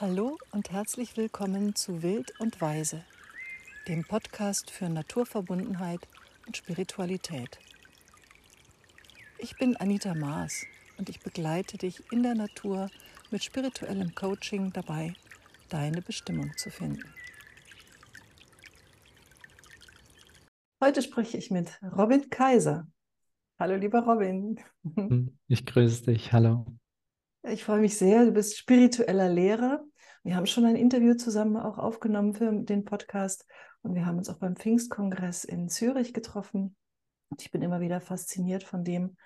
Hallo und herzlich willkommen zu Wild und Weise, dem Podcast für Naturverbundenheit und Spiritualität. Ich bin Anita Maas und ich begleite dich in der Natur mit spirituellem Coaching dabei, deine Bestimmung zu finden. Heute spreche ich mit Robin Kaiser. Hallo, lieber Robin. Ich grüße dich. Hallo. Ich freue mich sehr. Du bist spiritueller Lehrer. Wir haben schon ein Interview zusammen auch aufgenommen für den Podcast und wir haben uns auch beim Pfingstkongress in Zürich getroffen. Und ich bin immer wieder fasziniert von dem,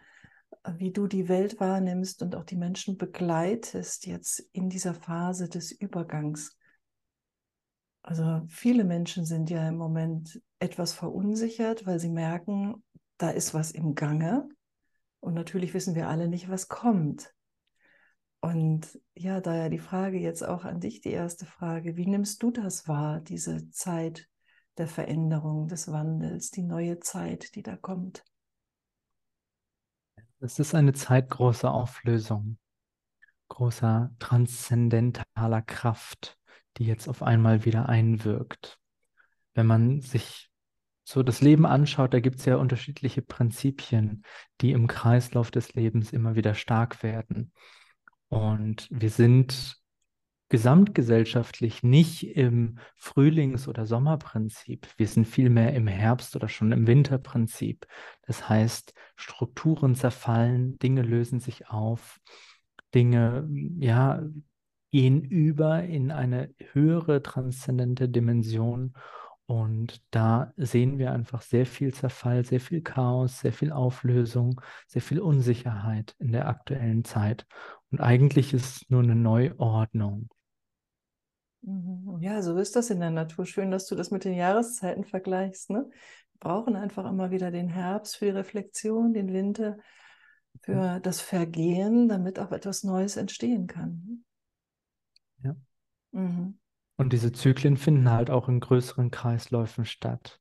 wie du die Welt wahrnimmst und auch die Menschen begleitest jetzt in dieser Phase des Übergangs. Also viele Menschen sind ja im Moment etwas verunsichert, weil sie merken, da ist was im Gange. Und natürlich wissen wir alle nicht, was kommt. Und ja, daher die Frage jetzt auch an dich, die erste Frage. Wie nimmst du das wahr, diese Zeit der Veränderung, des Wandels, die neue Zeit, die da kommt? Es ist eine Zeit großer Auflösung, großer transzendentaler Kraft die jetzt auf einmal wieder einwirkt. Wenn man sich so das Leben anschaut, da gibt es ja unterschiedliche Prinzipien, die im Kreislauf des Lebens immer wieder stark werden. Und wir sind gesamtgesellschaftlich nicht im Frühlings- oder Sommerprinzip. Wir sind vielmehr im Herbst- oder schon im Winterprinzip. Das heißt, Strukturen zerfallen, Dinge lösen sich auf, Dinge, ja, gehen über in eine höhere transzendente Dimension. Und da sehen wir einfach sehr viel Zerfall, sehr viel Chaos, sehr viel Auflösung, sehr viel Unsicherheit in der aktuellen Zeit. Und eigentlich ist es nur eine Neuordnung. Mhm. Ja, so ist das in der Natur. Schön, dass du das mit den Jahreszeiten vergleichst. Ne? Wir brauchen einfach immer wieder den Herbst für die Reflexion, den Winter für das Vergehen, damit auch etwas Neues entstehen kann. Ja. Mhm. Und diese Zyklen finden halt auch in größeren Kreisläufen statt.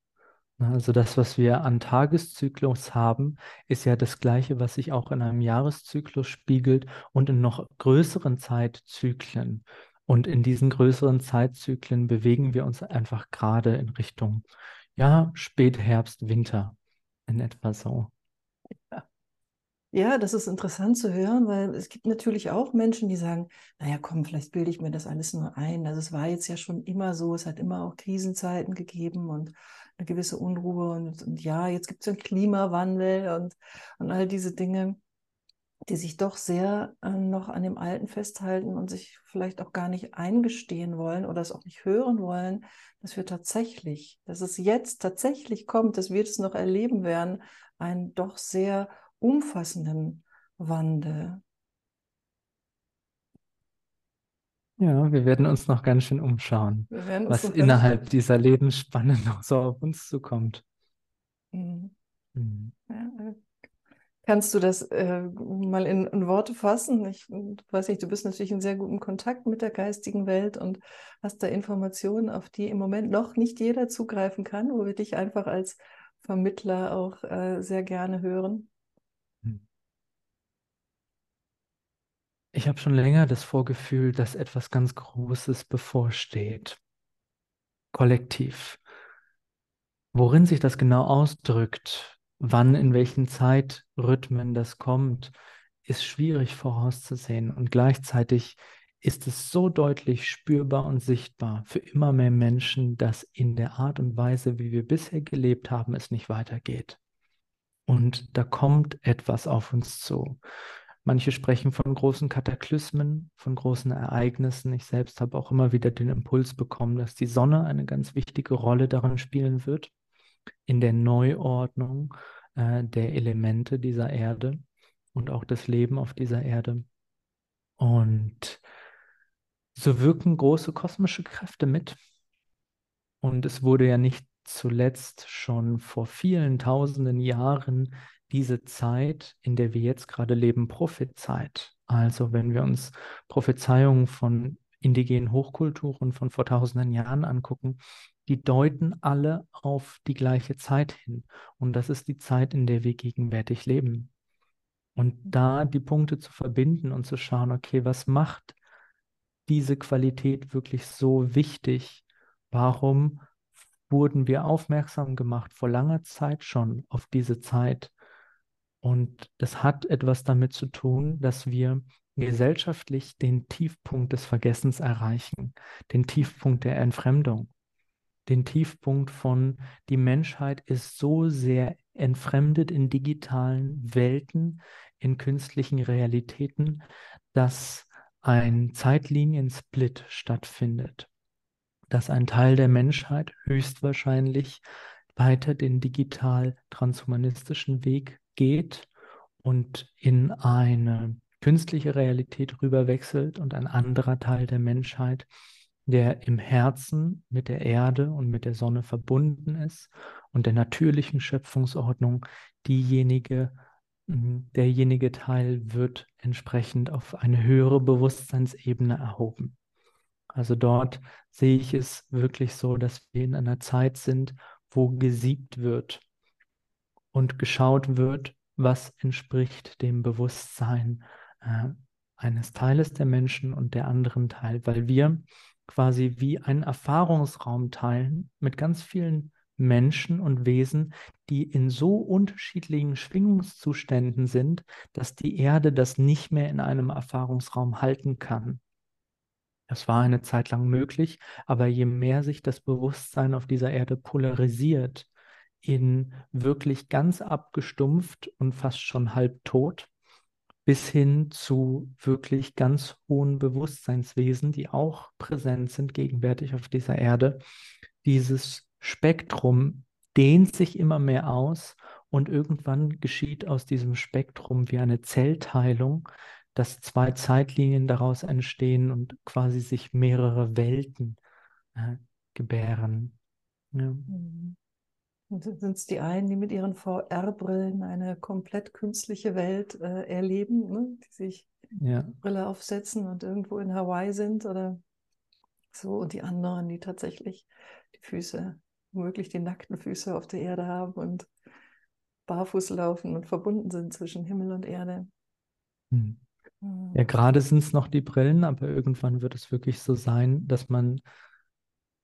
Ne, also das, was wir an Tageszyklus haben, ist ja das gleiche, was sich auch in einem Jahreszyklus spiegelt und in noch größeren Zeitzyklen. Und in diesen größeren Zeitzyklen bewegen wir uns einfach gerade in Richtung, ja, Spätherbst, Winter, in etwa so. Ja. Ja, das ist interessant zu hören, weil es gibt natürlich auch Menschen, die sagen, naja, komm, vielleicht bilde ich mir das alles nur ein. Also es war jetzt ja schon immer so, es hat immer auch Krisenzeiten gegeben und eine gewisse Unruhe und, und ja, jetzt gibt es einen Klimawandel und, und all diese Dinge, die sich doch sehr äh, noch an dem Alten festhalten und sich vielleicht auch gar nicht eingestehen wollen oder es auch nicht hören wollen, dass wir tatsächlich, dass es jetzt tatsächlich kommt, dass wir es noch erleben werden, ein doch sehr umfassenden Wandel. Ja, wir werden uns noch ganz schön umschauen, was innerhalb dieser Lebensspanne noch so auf uns zukommt. Mhm. Mhm. Ja, äh, kannst du das äh, mal in, in, Worte fassen? Ich weiß nicht, du bist natürlich in sehr gutem Kontakt mit der geistigen Welt und hast da Informationen, auf die im Moment noch nicht jeder zugreifen kann, wo wir dich einfach als Vermittler auch äh, sehr gerne hören. Ich habe schon länger das Vorgefühl, dass etwas ganz Großes bevorsteht. Kollektiv. Worin sich das genau ausdrückt, wann, in welchen Zeitrhythmen das kommt, ist schwierig vorauszusehen. Und gleichzeitig ist es so deutlich spürbar und sichtbar für immer mehr Menschen, dass in der Art und Weise, wie wir bisher gelebt haben, es nicht weitergeht. Und da kommt etwas auf uns zu. Manche sprechen von großen Kataklysmen, von großen Ereignissen. Ich selbst habe auch immer wieder den Impuls bekommen, dass die Sonne eine ganz wichtige Rolle darin spielen wird, in der Neuordnung äh, der Elemente dieser Erde und auch das Leben auf dieser Erde. Und so wirken große kosmische Kräfte mit. Und es wurde ja nicht zuletzt schon vor vielen tausenden Jahren diese Zeit, in der wir jetzt gerade leben, prophezeit. Also wenn wir uns Prophezeiungen von indigenen Hochkulturen von vor tausenden Jahren angucken, die deuten alle auf die gleiche Zeit hin. Und das ist die Zeit, in der wir gegenwärtig leben. Und da die Punkte zu verbinden und zu schauen, okay, was macht diese Qualität wirklich so wichtig? Warum wurden wir aufmerksam gemacht vor langer Zeit schon auf diese Zeit? Und das hat etwas damit zu tun, dass wir gesellschaftlich den Tiefpunkt des Vergessens erreichen, den Tiefpunkt der Entfremdung, den Tiefpunkt von, die Menschheit ist so sehr entfremdet in digitalen Welten, in künstlichen Realitäten, dass ein Zeitliniensplit stattfindet, dass ein Teil der Menschheit höchstwahrscheinlich weiter den digital transhumanistischen Weg geht und in eine künstliche Realität rüberwechselt und ein anderer Teil der Menschheit, der im Herzen mit der Erde und mit der Sonne verbunden ist und der natürlichen Schöpfungsordnung diejenige, derjenige Teil wird entsprechend auf eine höhere Bewusstseinsebene erhoben. Also dort sehe ich es wirklich so, dass wir in einer Zeit sind, wo gesiebt wird und geschaut wird, was entspricht dem Bewusstsein äh, eines Teiles der Menschen und der anderen Teil, weil wir quasi wie einen Erfahrungsraum teilen mit ganz vielen Menschen und Wesen, die in so unterschiedlichen Schwingungszuständen sind, dass die Erde das nicht mehr in einem Erfahrungsraum halten kann. Das war eine Zeit lang möglich, aber je mehr sich das Bewusstsein auf dieser Erde polarisiert, in wirklich ganz abgestumpft und fast schon halbtot, bis hin zu wirklich ganz hohen Bewusstseinswesen, die auch präsent sind gegenwärtig auf dieser Erde. Dieses Spektrum dehnt sich immer mehr aus und irgendwann geschieht aus diesem Spektrum wie eine Zellteilung, dass zwei Zeitlinien daraus entstehen und quasi sich mehrere Welten äh, gebären. Ja. Mhm. Sind es die einen, die mit ihren VR-Brillen eine komplett künstliche Welt äh, erleben, ne? die sich ja. Brille aufsetzen und irgendwo in Hawaii sind oder so, und die anderen, die tatsächlich die Füße, womöglich die nackten Füße auf der Erde haben und barfuß laufen und verbunden sind zwischen Himmel und Erde. Hm. hm. Ja, gerade sind es noch die Brillen, aber irgendwann wird es wirklich so sein, dass man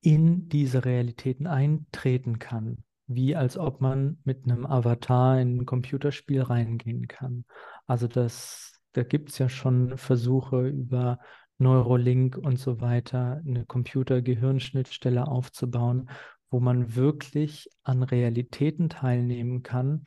in diese Realitäten eintreten kann wie als ob man mit einem Avatar in ein Computerspiel reingehen kann. Also das, da gibt es ja schon Versuche über Neurolink und so weiter, eine Computer-Gehirnschnittstelle aufzubauen, wo man wirklich an Realitäten teilnehmen kann,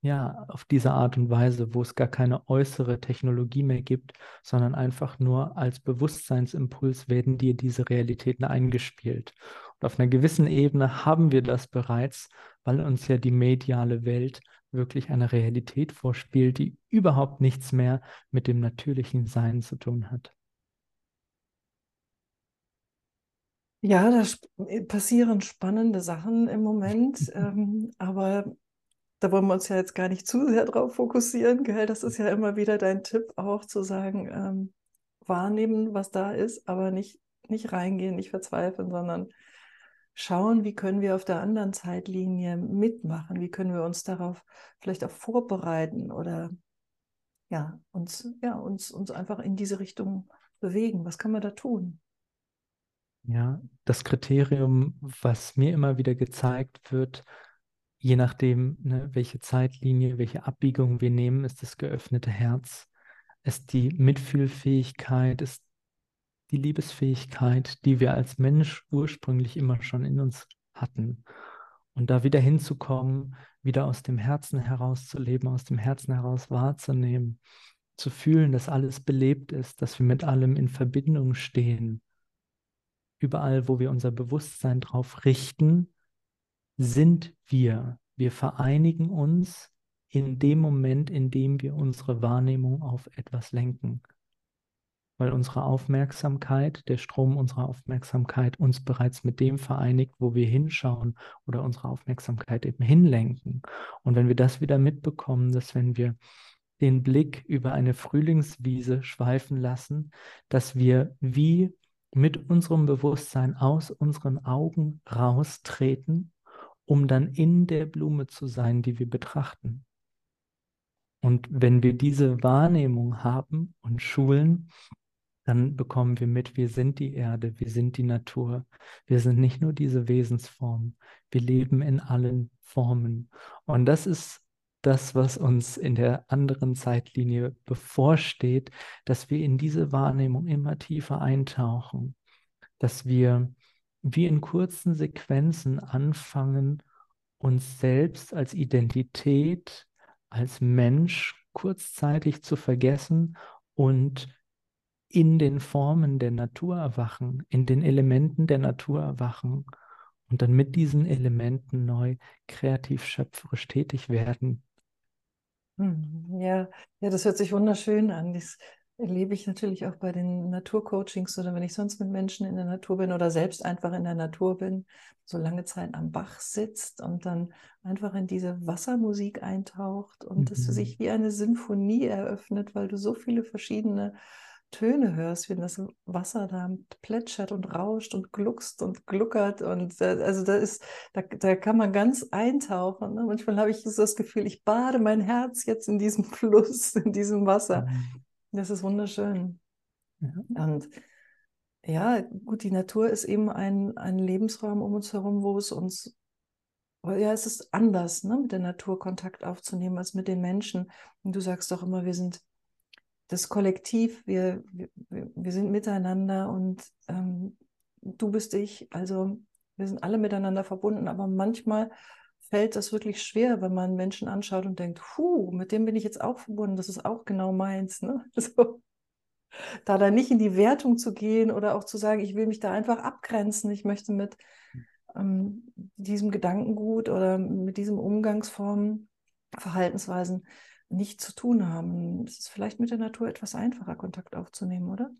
ja, auf diese Art und Weise, wo es gar keine äußere Technologie mehr gibt, sondern einfach nur als Bewusstseinsimpuls werden dir diese Realitäten eingespielt. Und auf einer gewissen Ebene haben wir das bereits, weil uns ja die mediale Welt wirklich eine Realität vorspielt, die überhaupt nichts mehr mit dem natürlichen Sein zu tun hat. Ja, da passieren spannende Sachen im Moment, ähm, aber da wollen wir uns ja jetzt gar nicht zu sehr drauf fokussieren, gell? Das ist ja immer wieder dein Tipp, auch zu sagen, ähm, wahrnehmen, was da ist, aber nicht, nicht reingehen, nicht verzweifeln, sondern schauen, wie können wir auf der anderen Zeitlinie mitmachen, wie können wir uns darauf vielleicht auch vorbereiten oder ja, uns, ja, uns, uns einfach in diese Richtung bewegen. Was kann man da tun? Ja, das Kriterium, was mir immer wieder gezeigt wird, je nachdem, ne, welche Zeitlinie, welche Abbiegung wir nehmen, ist das geöffnete Herz, ist die Mitfühlfähigkeit, ist die Liebesfähigkeit, die wir als Mensch ursprünglich immer schon in uns hatten. Und da wieder hinzukommen, wieder aus dem Herzen heraus zu leben, aus dem Herzen heraus wahrzunehmen, zu fühlen, dass alles belebt ist, dass wir mit allem in Verbindung stehen. Überall, wo wir unser Bewusstsein drauf richten, sind wir. Wir vereinigen uns in dem Moment, in dem wir unsere Wahrnehmung auf etwas lenken. Weil unsere Aufmerksamkeit, der Strom unserer Aufmerksamkeit uns bereits mit dem vereinigt, wo wir hinschauen oder unsere Aufmerksamkeit eben hinlenken. Und wenn wir das wieder mitbekommen, dass wenn wir den Blick über eine Frühlingswiese schweifen lassen, dass wir wie mit unserem Bewusstsein aus unseren Augen raustreten um dann in der Blume zu sein, die wir betrachten. Und wenn wir diese Wahrnehmung haben und schulen, dann bekommen wir mit, wir sind die Erde, wir sind die Natur. Wir sind nicht nur diese Wesensform, wir leben in allen Formen. Und das ist das, was uns in der anderen Zeitlinie bevorsteht, dass wir in diese Wahrnehmung immer tiefer eintauchen, dass wir wie in kurzen Sequenzen anfangen, uns selbst als Identität, als Mensch kurzzeitig zu vergessen und in den Formen der Natur erwachen, in den Elementen der Natur erwachen und dann mit diesen Elementen neu kreativ schöpferisch tätig werden. Hm, ja, ja, das hört sich wunderschön an. Das erlebe ich natürlich auch bei den Naturcoachings oder wenn ich sonst mit Menschen in der Natur bin oder selbst einfach in der Natur bin, so lange Zeit am Bach sitzt und dann einfach in diese Wassermusik eintaucht und es mhm. sich wie eine Sinfonie eröffnet, weil du so viele verschiedene Töne hörst, wie das Wasser da plätschert und rauscht und gluckst und gluckert. Und äh, also da ist, da, da kann man ganz eintauchen. Ne? Manchmal habe ich so das Gefühl, ich bade mein Herz jetzt in diesem Fluss, in diesem Wasser. Mhm. Das ist wunderschön. Ja. Und ja, gut, die Natur ist eben ein, ein Lebensraum um uns herum, wo es uns, ja, es ist anders, ne, mit der Natur Kontakt aufzunehmen als mit den Menschen. Und du sagst doch immer, wir sind das Kollektiv, wir, wir, wir sind miteinander und ähm, du bist ich, also wir sind alle miteinander verbunden, aber manchmal fällt das wirklich schwer, wenn man Menschen anschaut und denkt, puh, mit dem bin ich jetzt auch verbunden, das ist auch genau meins. Ne? So, da dann nicht in die Wertung zu gehen oder auch zu sagen, ich will mich da einfach abgrenzen, ich möchte mit ähm, diesem Gedankengut oder mit diesem Umgangsformen, Verhaltensweisen nicht zu tun haben. Es ist vielleicht mit der Natur etwas einfacher, Kontakt aufzunehmen, oder?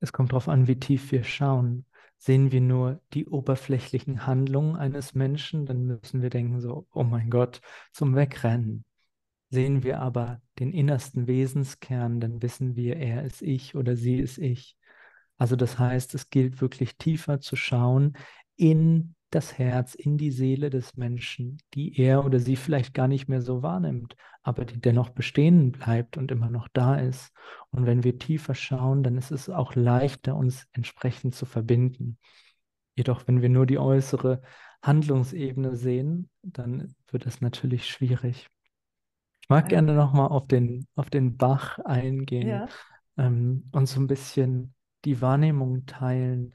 Es kommt darauf an, wie tief wir schauen. Sehen wir nur die oberflächlichen Handlungen eines Menschen, dann müssen wir denken so, oh mein Gott, zum Wegrennen. Sehen wir aber den innersten Wesenskern, dann wissen wir, er ist ich oder sie ist ich. Also das heißt, es gilt wirklich tiefer zu schauen in das Herz, in die Seele des Menschen, die er oder sie vielleicht gar nicht mehr so wahrnimmt, aber die dennoch bestehen bleibt und immer noch da ist. Und wenn wir tiefer schauen, dann ist es auch leichter, uns entsprechend zu verbinden. Jedoch, wenn wir nur die äußere Handlungsebene sehen, dann wird es natürlich schwierig. Ich mag gerne nochmal auf den, auf den Bach eingehen ja. ähm, und so ein bisschen die Wahrnehmung teilen,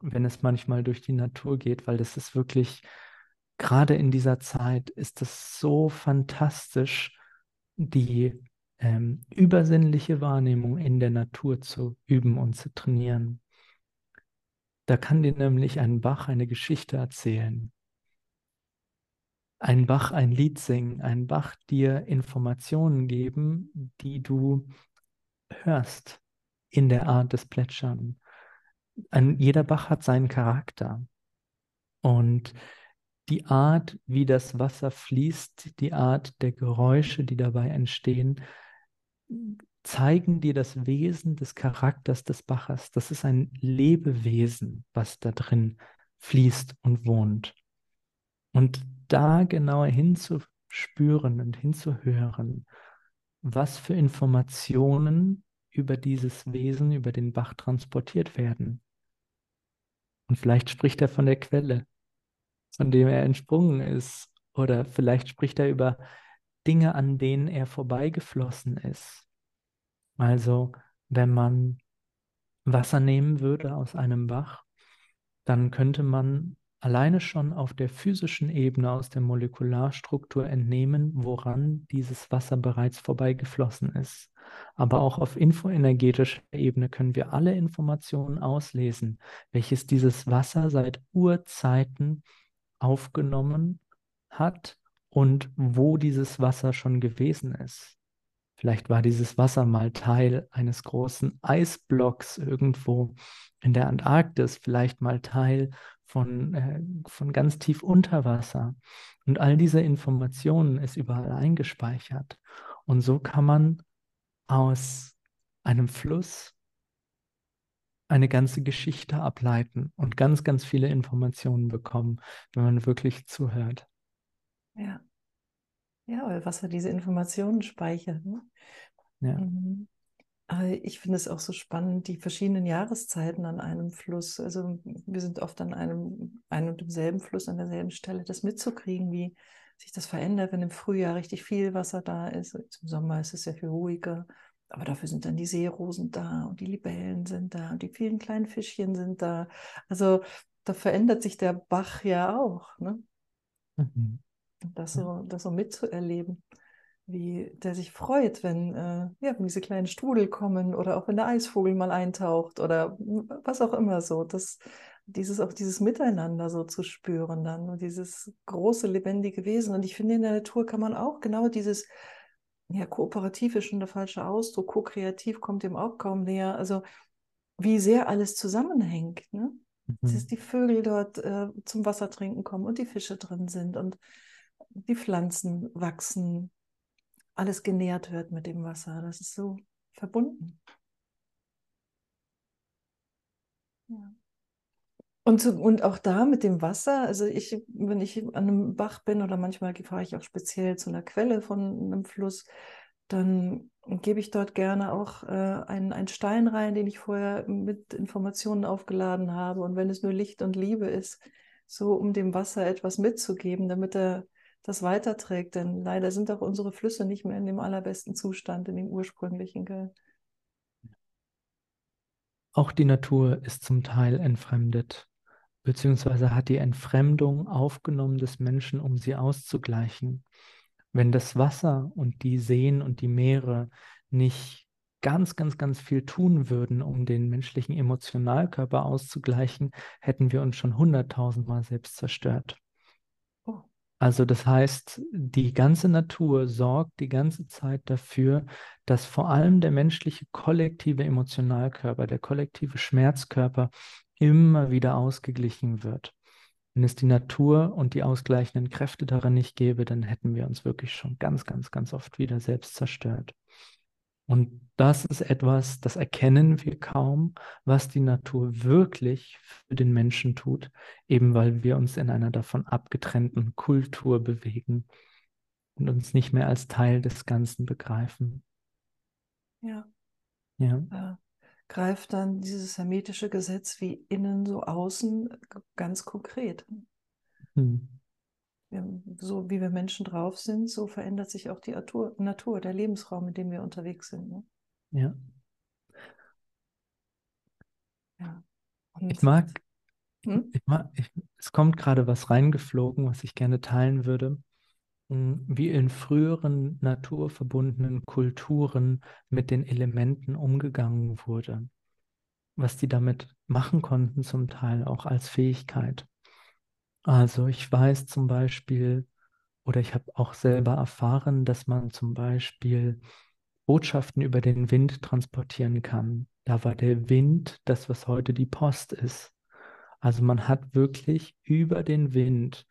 wenn es manchmal durch die Natur geht, weil das ist wirklich, gerade in dieser Zeit ist es so fantastisch, die ähm, übersinnliche Wahrnehmung in der Natur zu üben und zu trainieren. Da kann dir nämlich ein Bach eine Geschichte erzählen. Ein Bach ein Lied singen, ein Bach dir Informationen geben, die du hörst in der Art des Plätschern ein, jeder Bach hat seinen Charakter. Und die Art, wie das Wasser fließt, die Art der Geräusche, die dabei entstehen, zeigen dir das Wesen des Charakters des Baches. Das ist ein Lebewesen, was da drin fließt und wohnt. Und da genauer hinzuspüren und hinzuhören, was für Informationen über dieses Wesen, über den Bach transportiert werden. Und vielleicht spricht er von der Quelle, von dem er entsprungen ist. Oder vielleicht spricht er über Dinge, an denen er vorbeigeflossen ist. Also, wenn man Wasser nehmen würde aus einem Bach, dann könnte man alleine schon auf der physischen Ebene aus der Molekularstruktur entnehmen, woran dieses Wasser bereits vorbeigeflossen ist. Aber auch auf infoenergetischer Ebene können wir alle Informationen auslesen, welches dieses Wasser seit Urzeiten aufgenommen hat und wo dieses Wasser schon gewesen ist. Vielleicht war dieses Wasser mal Teil eines großen Eisblocks irgendwo in der Antarktis, vielleicht mal Teil von, äh, von ganz tief unter Wasser. Und all diese Informationen ist überall eingespeichert. Und so kann man aus einem Fluss eine ganze Geschichte ableiten und ganz, ganz viele Informationen bekommen, wenn man wirklich zuhört. Ja. Ja, weil Wasser diese Informationen speichert. Ne? Ja. Mhm. Ich finde es auch so spannend, die verschiedenen Jahreszeiten an einem Fluss. Also wir sind oft an einem, einem und demselben Fluss, an derselben Stelle, das mitzukriegen, wie sich das verändert, wenn im Frühjahr richtig viel Wasser da ist. Im Sommer ist es sehr viel ruhiger. Aber dafür sind dann die Seerosen da und die Libellen sind da und die vielen kleinen Fischchen sind da. Also da verändert sich der Bach ja auch. Ne? Mhm. Das, so, das so mitzuerleben wie der sich freut, wenn, äh, ja, wenn diese kleinen Strudel kommen oder auch wenn der Eisvogel mal eintaucht oder was auch immer so. Das, dieses, auch dieses Miteinander so zu spüren dann und dieses große, lebendige Wesen. Und ich finde, in der Natur kann man auch genau dieses, ja, kooperativ ist schon der falsche Ausdruck, ko-kreativ kommt dem auch kaum näher. Also, wie sehr alles zusammenhängt. Ne? Mhm. Dass die Vögel dort äh, zum Wasser trinken kommen und die Fische drin sind und die Pflanzen wachsen alles genährt wird mit dem Wasser. Das ist so verbunden. Ja. Und, zu, und auch da mit dem Wasser, also ich, wenn ich an einem Bach bin oder manchmal fahre ich auch speziell zu einer Quelle von einem Fluss, dann gebe ich dort gerne auch äh, einen, einen Stein rein, den ich vorher mit Informationen aufgeladen habe. Und wenn es nur Licht und Liebe ist, so um dem Wasser etwas mitzugeben, damit er das weiterträgt. Denn leider sind auch unsere Flüsse nicht mehr in dem allerbesten Zustand, in dem ursprünglichen. Gell? Auch die Natur ist zum Teil entfremdet, beziehungsweise hat die Entfremdung aufgenommen des Menschen, um sie auszugleichen. Wenn das Wasser und die Seen und die Meere nicht ganz, ganz, ganz viel tun würden, um den menschlichen Emotionalkörper auszugleichen, hätten wir uns schon hunderttausendmal selbst zerstört. Also das heißt, die ganze Natur sorgt die ganze Zeit dafür, dass vor allem der menschliche kollektive Emotionalkörper, der kollektive Schmerzkörper immer wieder ausgeglichen wird. Wenn es die Natur und die ausgleichenden Kräfte darin nicht gäbe, dann hätten wir uns wirklich schon ganz, ganz, ganz oft wieder selbst zerstört. Und das ist etwas, das erkennen wir kaum, was die Natur wirklich für den Menschen tut, eben weil wir uns in einer davon abgetrennten Kultur bewegen und uns nicht mehr als Teil des Ganzen begreifen. Ja. Ja. Äh, greift dann dieses hermetische Gesetz wie innen so außen ganz konkret. Hm so wie wir Menschen drauf sind, so verändert sich auch die Natur, Natur der Lebensraum, in dem wir unterwegs sind. Ne? Ja. ja. ich mag, hm? ich mag ich, es kommt gerade was reingeflogen, was ich gerne teilen würde, hm, wie in früheren naturverbundenen Kulturen mit den Elementen umgegangen wurde, was die damit machen konnten, zum Teil auch als Fähigkeit. Also ich weiß zum Beispiel, oder ich habe auch selber erfahren, dass man zum Beispiel Botschaften über den Wind transportieren kann. Da war der Wind das, was heute die Post ist. Also man hat wirklich über den Wind,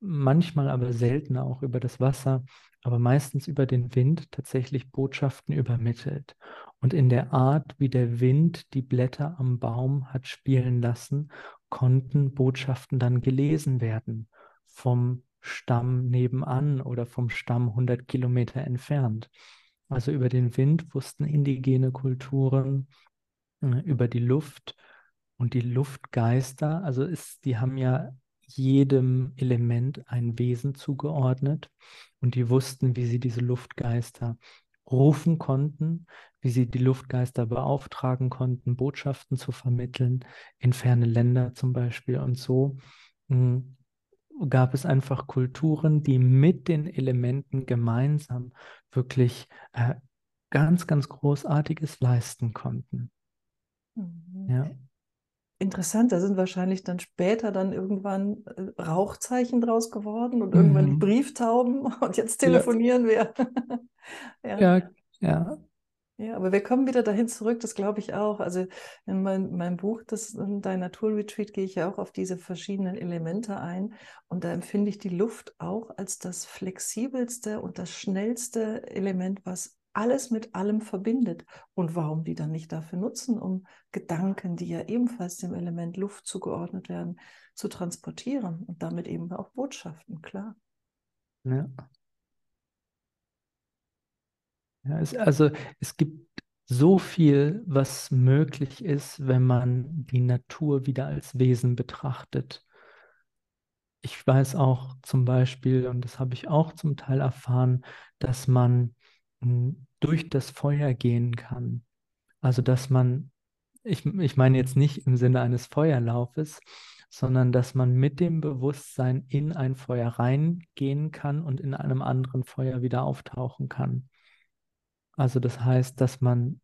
manchmal aber seltener auch über das Wasser, aber meistens über den Wind tatsächlich Botschaften übermittelt. Und in der Art, wie der Wind die Blätter am Baum hat spielen lassen konnten Botschaften dann gelesen werden vom Stamm nebenan oder vom Stamm 100 Kilometer entfernt. Also über den Wind wussten indigene Kulturen äh, über die Luft und die Luftgeister, also ist, die haben ja jedem Element ein Wesen zugeordnet und die wussten, wie sie diese Luftgeister rufen konnten, wie sie die Luftgeister beauftragen konnten, Botschaften zu vermitteln in ferne Länder zum Beispiel. Und so mh, hm, gab es einfach Kulturen, die mit den Elementen gemeinsam wirklich äh, ganz, ganz Großartiges leisten konnten. Mhm. Ja. Interessant, da sind wahrscheinlich dann später dann irgendwann äh, Rauchzeichen draus geworden und mhm. irgendwann die Brieftauben und jetzt telefonieren ja. wir. ja. ja, ja. Ja, aber wir kommen wieder dahin zurück, das glaube ich auch. Also in mein, meinem Buch, das Dein Naturretreat, gehe ich ja auch auf diese verschiedenen Elemente ein. Und da empfinde ich die Luft auch als das flexibelste und das schnellste Element, was alles mit allem verbindet. Und warum die dann nicht dafür nutzen, um Gedanken, die ja ebenfalls dem Element Luft zugeordnet werden, zu transportieren und damit eben auch Botschaften, klar. Ja. Ja es, also es gibt so viel, was möglich ist, wenn man die Natur wieder als Wesen betrachtet. Ich weiß auch zum Beispiel, und das habe ich auch zum Teil erfahren, dass man hm, durch das Feuer gehen kann. Also dass man, ich, ich meine jetzt nicht im Sinne eines Feuerlaufes, sondern dass man mit dem Bewusstsein in ein Feuer reingehen kann und in einem anderen Feuer wieder auftauchen kann. Also das heißt, dass man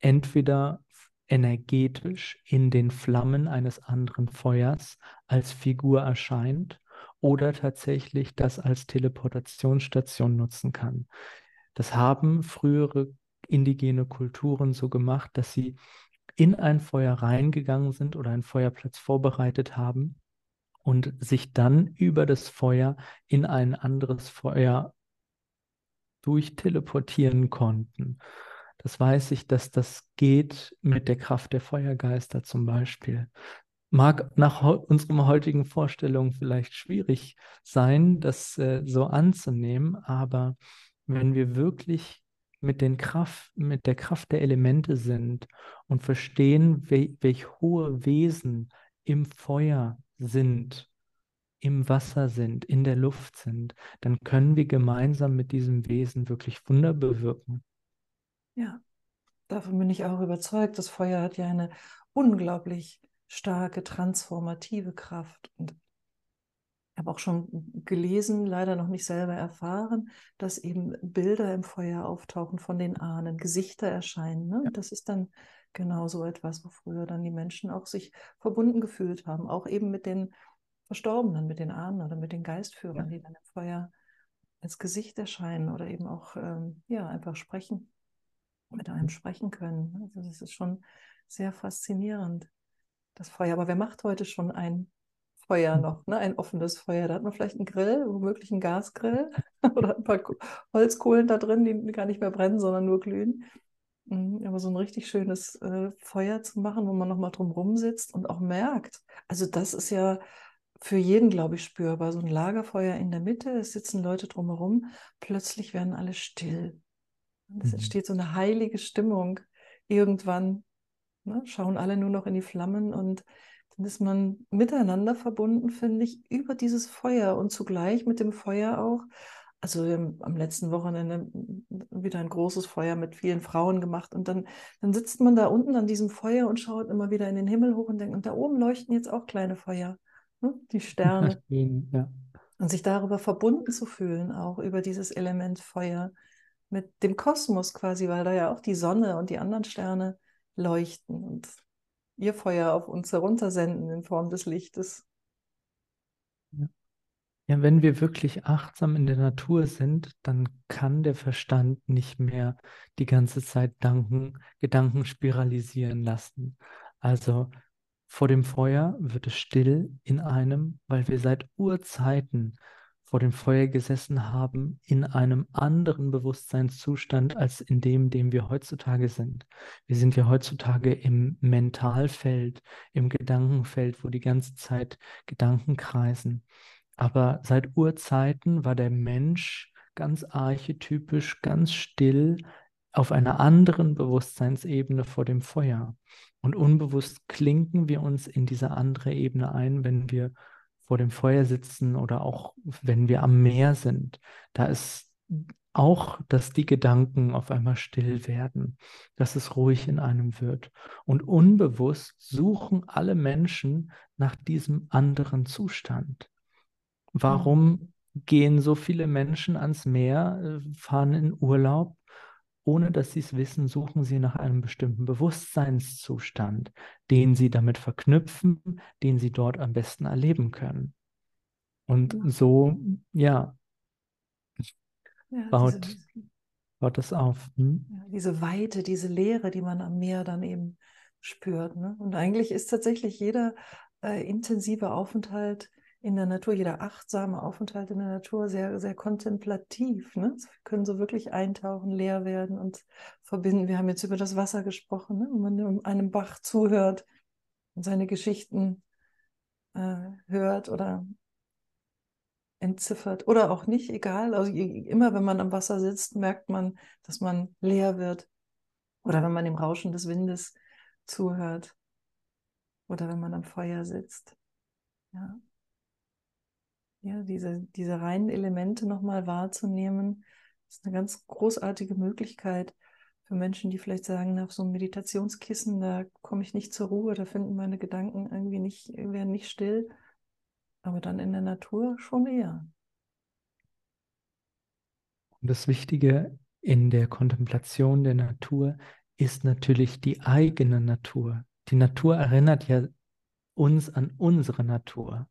entweder energetisch in den Flammen eines anderen Feuers als Figur erscheint oder tatsächlich das als Teleportationsstation nutzen kann. Das haben frühere indigene Kulturen so gemacht, dass sie in ein Feuer reingegangen sind oder einen Feuerplatz vorbereitet haben und sich dann über das Feuer in ein anderes Feuer durchteleportieren konnten. Das weiß ich, dass das geht mit der Kraft der Feuergeister zum Beispiel. Mag nach unserer heutigen Vorstellung vielleicht schwierig sein, das äh, so anzunehmen, aber wenn wir wirklich mit, den Kraft, mit der Kraft der Elemente sind und verstehen, wel, welch hohe Wesen im Feuer sind, im Wasser sind, in der Luft sind, dann können wir gemeinsam mit diesem Wesen wirklich Wunder bewirken. Ja, davon bin ich auch überzeugt. Das Feuer hat ja eine unglaublich starke transformative Kraft. Und habe auch schon gelesen, leider noch nicht selber erfahren, dass eben Bilder im Feuer auftauchen von den Ahnen, Gesichter erscheinen. Ne? Ja. Das ist dann genau so etwas, wo früher dann die Menschen auch sich verbunden gefühlt haben, auch eben mit den Verstorbenen, mit den Ahnen oder mit den Geistführern, ja. die dann im Feuer als Gesicht erscheinen oder eben auch ähm, ja, einfach sprechen, mit einem sprechen können. Also das ist schon sehr faszinierend, das Feuer. Aber wer macht heute schon ein Feuer hm. noch, ne? ein offenes Feuer. Da hat man vielleicht einen Grill, womöglich einen Gasgrill oder ein paar Holzkohlen da drin, die gar nicht mehr brennen, sondern nur glühen. Mhm, aber so ein richtig schönes äh, Feuer zu machen, wo man nochmal drum sitzt und auch merkt. Also das ist ja für jeden, glaube ich, spürbar. So ein Lagerfeuer in der Mitte, es sitzen Leute drumherum, plötzlich werden alle still. es mhm. entsteht so eine heilige Stimmung. Irgendwann ne, schauen alle nur noch in die Flammen und dann ist man miteinander verbunden, finde ich, über dieses Feuer und zugleich mit dem Feuer auch. Also wir haben am letzten Wochenende wieder ein großes Feuer mit vielen Frauen gemacht und dann, dann sitzt man da unten an diesem Feuer und schaut immer wieder in den Himmel hoch und denkt, und da oben leuchten jetzt auch kleine Feuer, ne? die Sterne. Ja. Und sich darüber verbunden zu fühlen, auch über dieses Element Feuer mit dem Kosmos quasi, weil da ja auch die Sonne und die anderen Sterne leuchten. Und ihr Feuer auf uns heruntersenden in Form des Lichtes. Ja. ja, wenn wir wirklich achtsam in der Natur sind, dann kann der Verstand nicht mehr die ganze Zeit Danken, Gedanken spiralisieren lassen. Also vor dem Feuer wird es still in einem, weil wir seit Urzeiten vor dem Feuer gesessen haben in einem anderen Bewusstseinszustand als in dem, dem wir heutzutage sind. Wir sind ja heutzutage im Mentalfeld, im Gedankenfeld, wo die ganze Zeit Gedanken kreisen. Aber seit Urzeiten war der Mensch ganz archetypisch, ganz still auf einer anderen Bewusstseinsebene vor dem Feuer. Und unbewusst klinken wir uns in diese andere Ebene ein, wenn wir vor dem Feuer sitzen oder auch wenn wir am Meer sind, da ist auch, dass die Gedanken auf einmal still werden, dass es ruhig in einem wird. Und unbewusst suchen alle Menschen nach diesem anderen Zustand. Warum gehen so viele Menschen ans Meer, äh, fahren in Urlaub ohne dass sie es wissen, suchen sie nach einem bestimmten Bewusstseinszustand, den sie damit verknüpfen, den sie dort am besten erleben können. Und so, ja, ja baut, diese, baut das auf. Hm? Diese Weite, diese Leere, die man am Meer dann eben spürt. Ne? Und eigentlich ist tatsächlich jeder äh, intensive Aufenthalt in der Natur, jeder achtsame Aufenthalt in der Natur sehr, sehr kontemplativ. Ne? Wir können so wirklich eintauchen, leer werden und verbinden. Wir haben jetzt über das Wasser gesprochen, ne? wenn man einem Bach zuhört und seine Geschichten äh, hört oder entziffert oder auch nicht, egal. Also immer wenn man am Wasser sitzt, merkt man, dass man leer wird Oder wenn man dem Rauschen des Windes zuhört. Oder wenn man am Feuer sitzt. Ja, ja diese, diese reinen Elemente nochmal wahrzunehmen, ist eine ganz großartige Möglichkeit für Menschen, die vielleicht sagen, nach so einem Meditationskissen, da komme ich nicht zur Ruhe, da finden meine Gedanken irgendwie nicht, werden nicht still. Aber dann in der Natur schon eher. Und das Wichtige in der Kontemplation der Natur ist natürlich die eigene Natur. Die Natur erinnert ja uns an unsere Natur.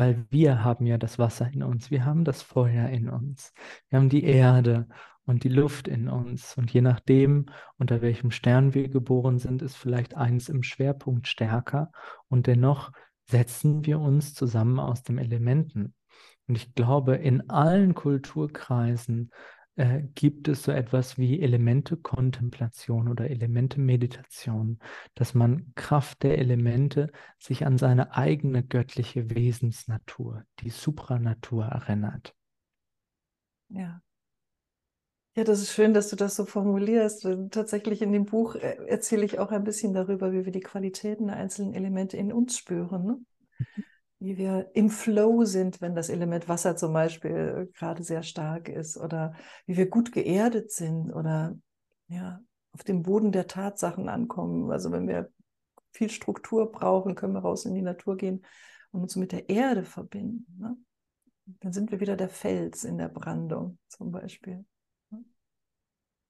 Weil wir haben ja das Wasser in uns, wir haben das Feuer in uns, wir haben die Erde und die Luft in uns. Und je nachdem, unter welchem Stern wir geboren sind, ist vielleicht eins im Schwerpunkt stärker. Und dennoch setzen wir uns zusammen aus den Elementen. Und ich glaube, in allen Kulturkreisen äh, gibt es so etwas wie Elemente-Kontemplation oder Elemente-Meditation, dass man Kraft der Elemente sich an seine eigene göttliche Wesensnatur, die Supranatur erinnert. Ja. Ja, das ist schön, dass du das so formulierst. Tatsächlich in dem Buch äh, erzähle ich auch ein bisschen darüber, wie wir die Qualitäten der einzelnen Elemente in uns spüren. Ne? Mhm wie wir im Flow sind, wenn das Element Wasser zum Beispiel äh, gerade sehr stark ist oder wie wir gut geerdet sind oder ja, auf dem Boden der Tatsachen ankommen. Also wenn wir viel Struktur brauchen, können wir raus in die Natur gehen und uns mit der Erde verbinden. Ne? Dann sind wir wieder der Fels in der Brandung zum Beispiel. Ne?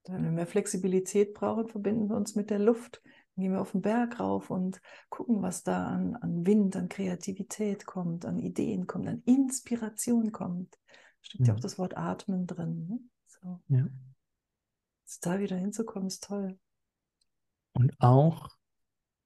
Wenn wir mehr Flexibilität brauchen, verbinden wir uns mit der Luft gehen wir auf den Berg rauf und gucken, was da an, an Wind, an Kreativität kommt, an Ideen kommt, an Inspiration kommt. Steckt ja, ja auch das Wort Atmen drin. Ne? So. Ja. Da wieder hinzukommen, ist toll. Und auch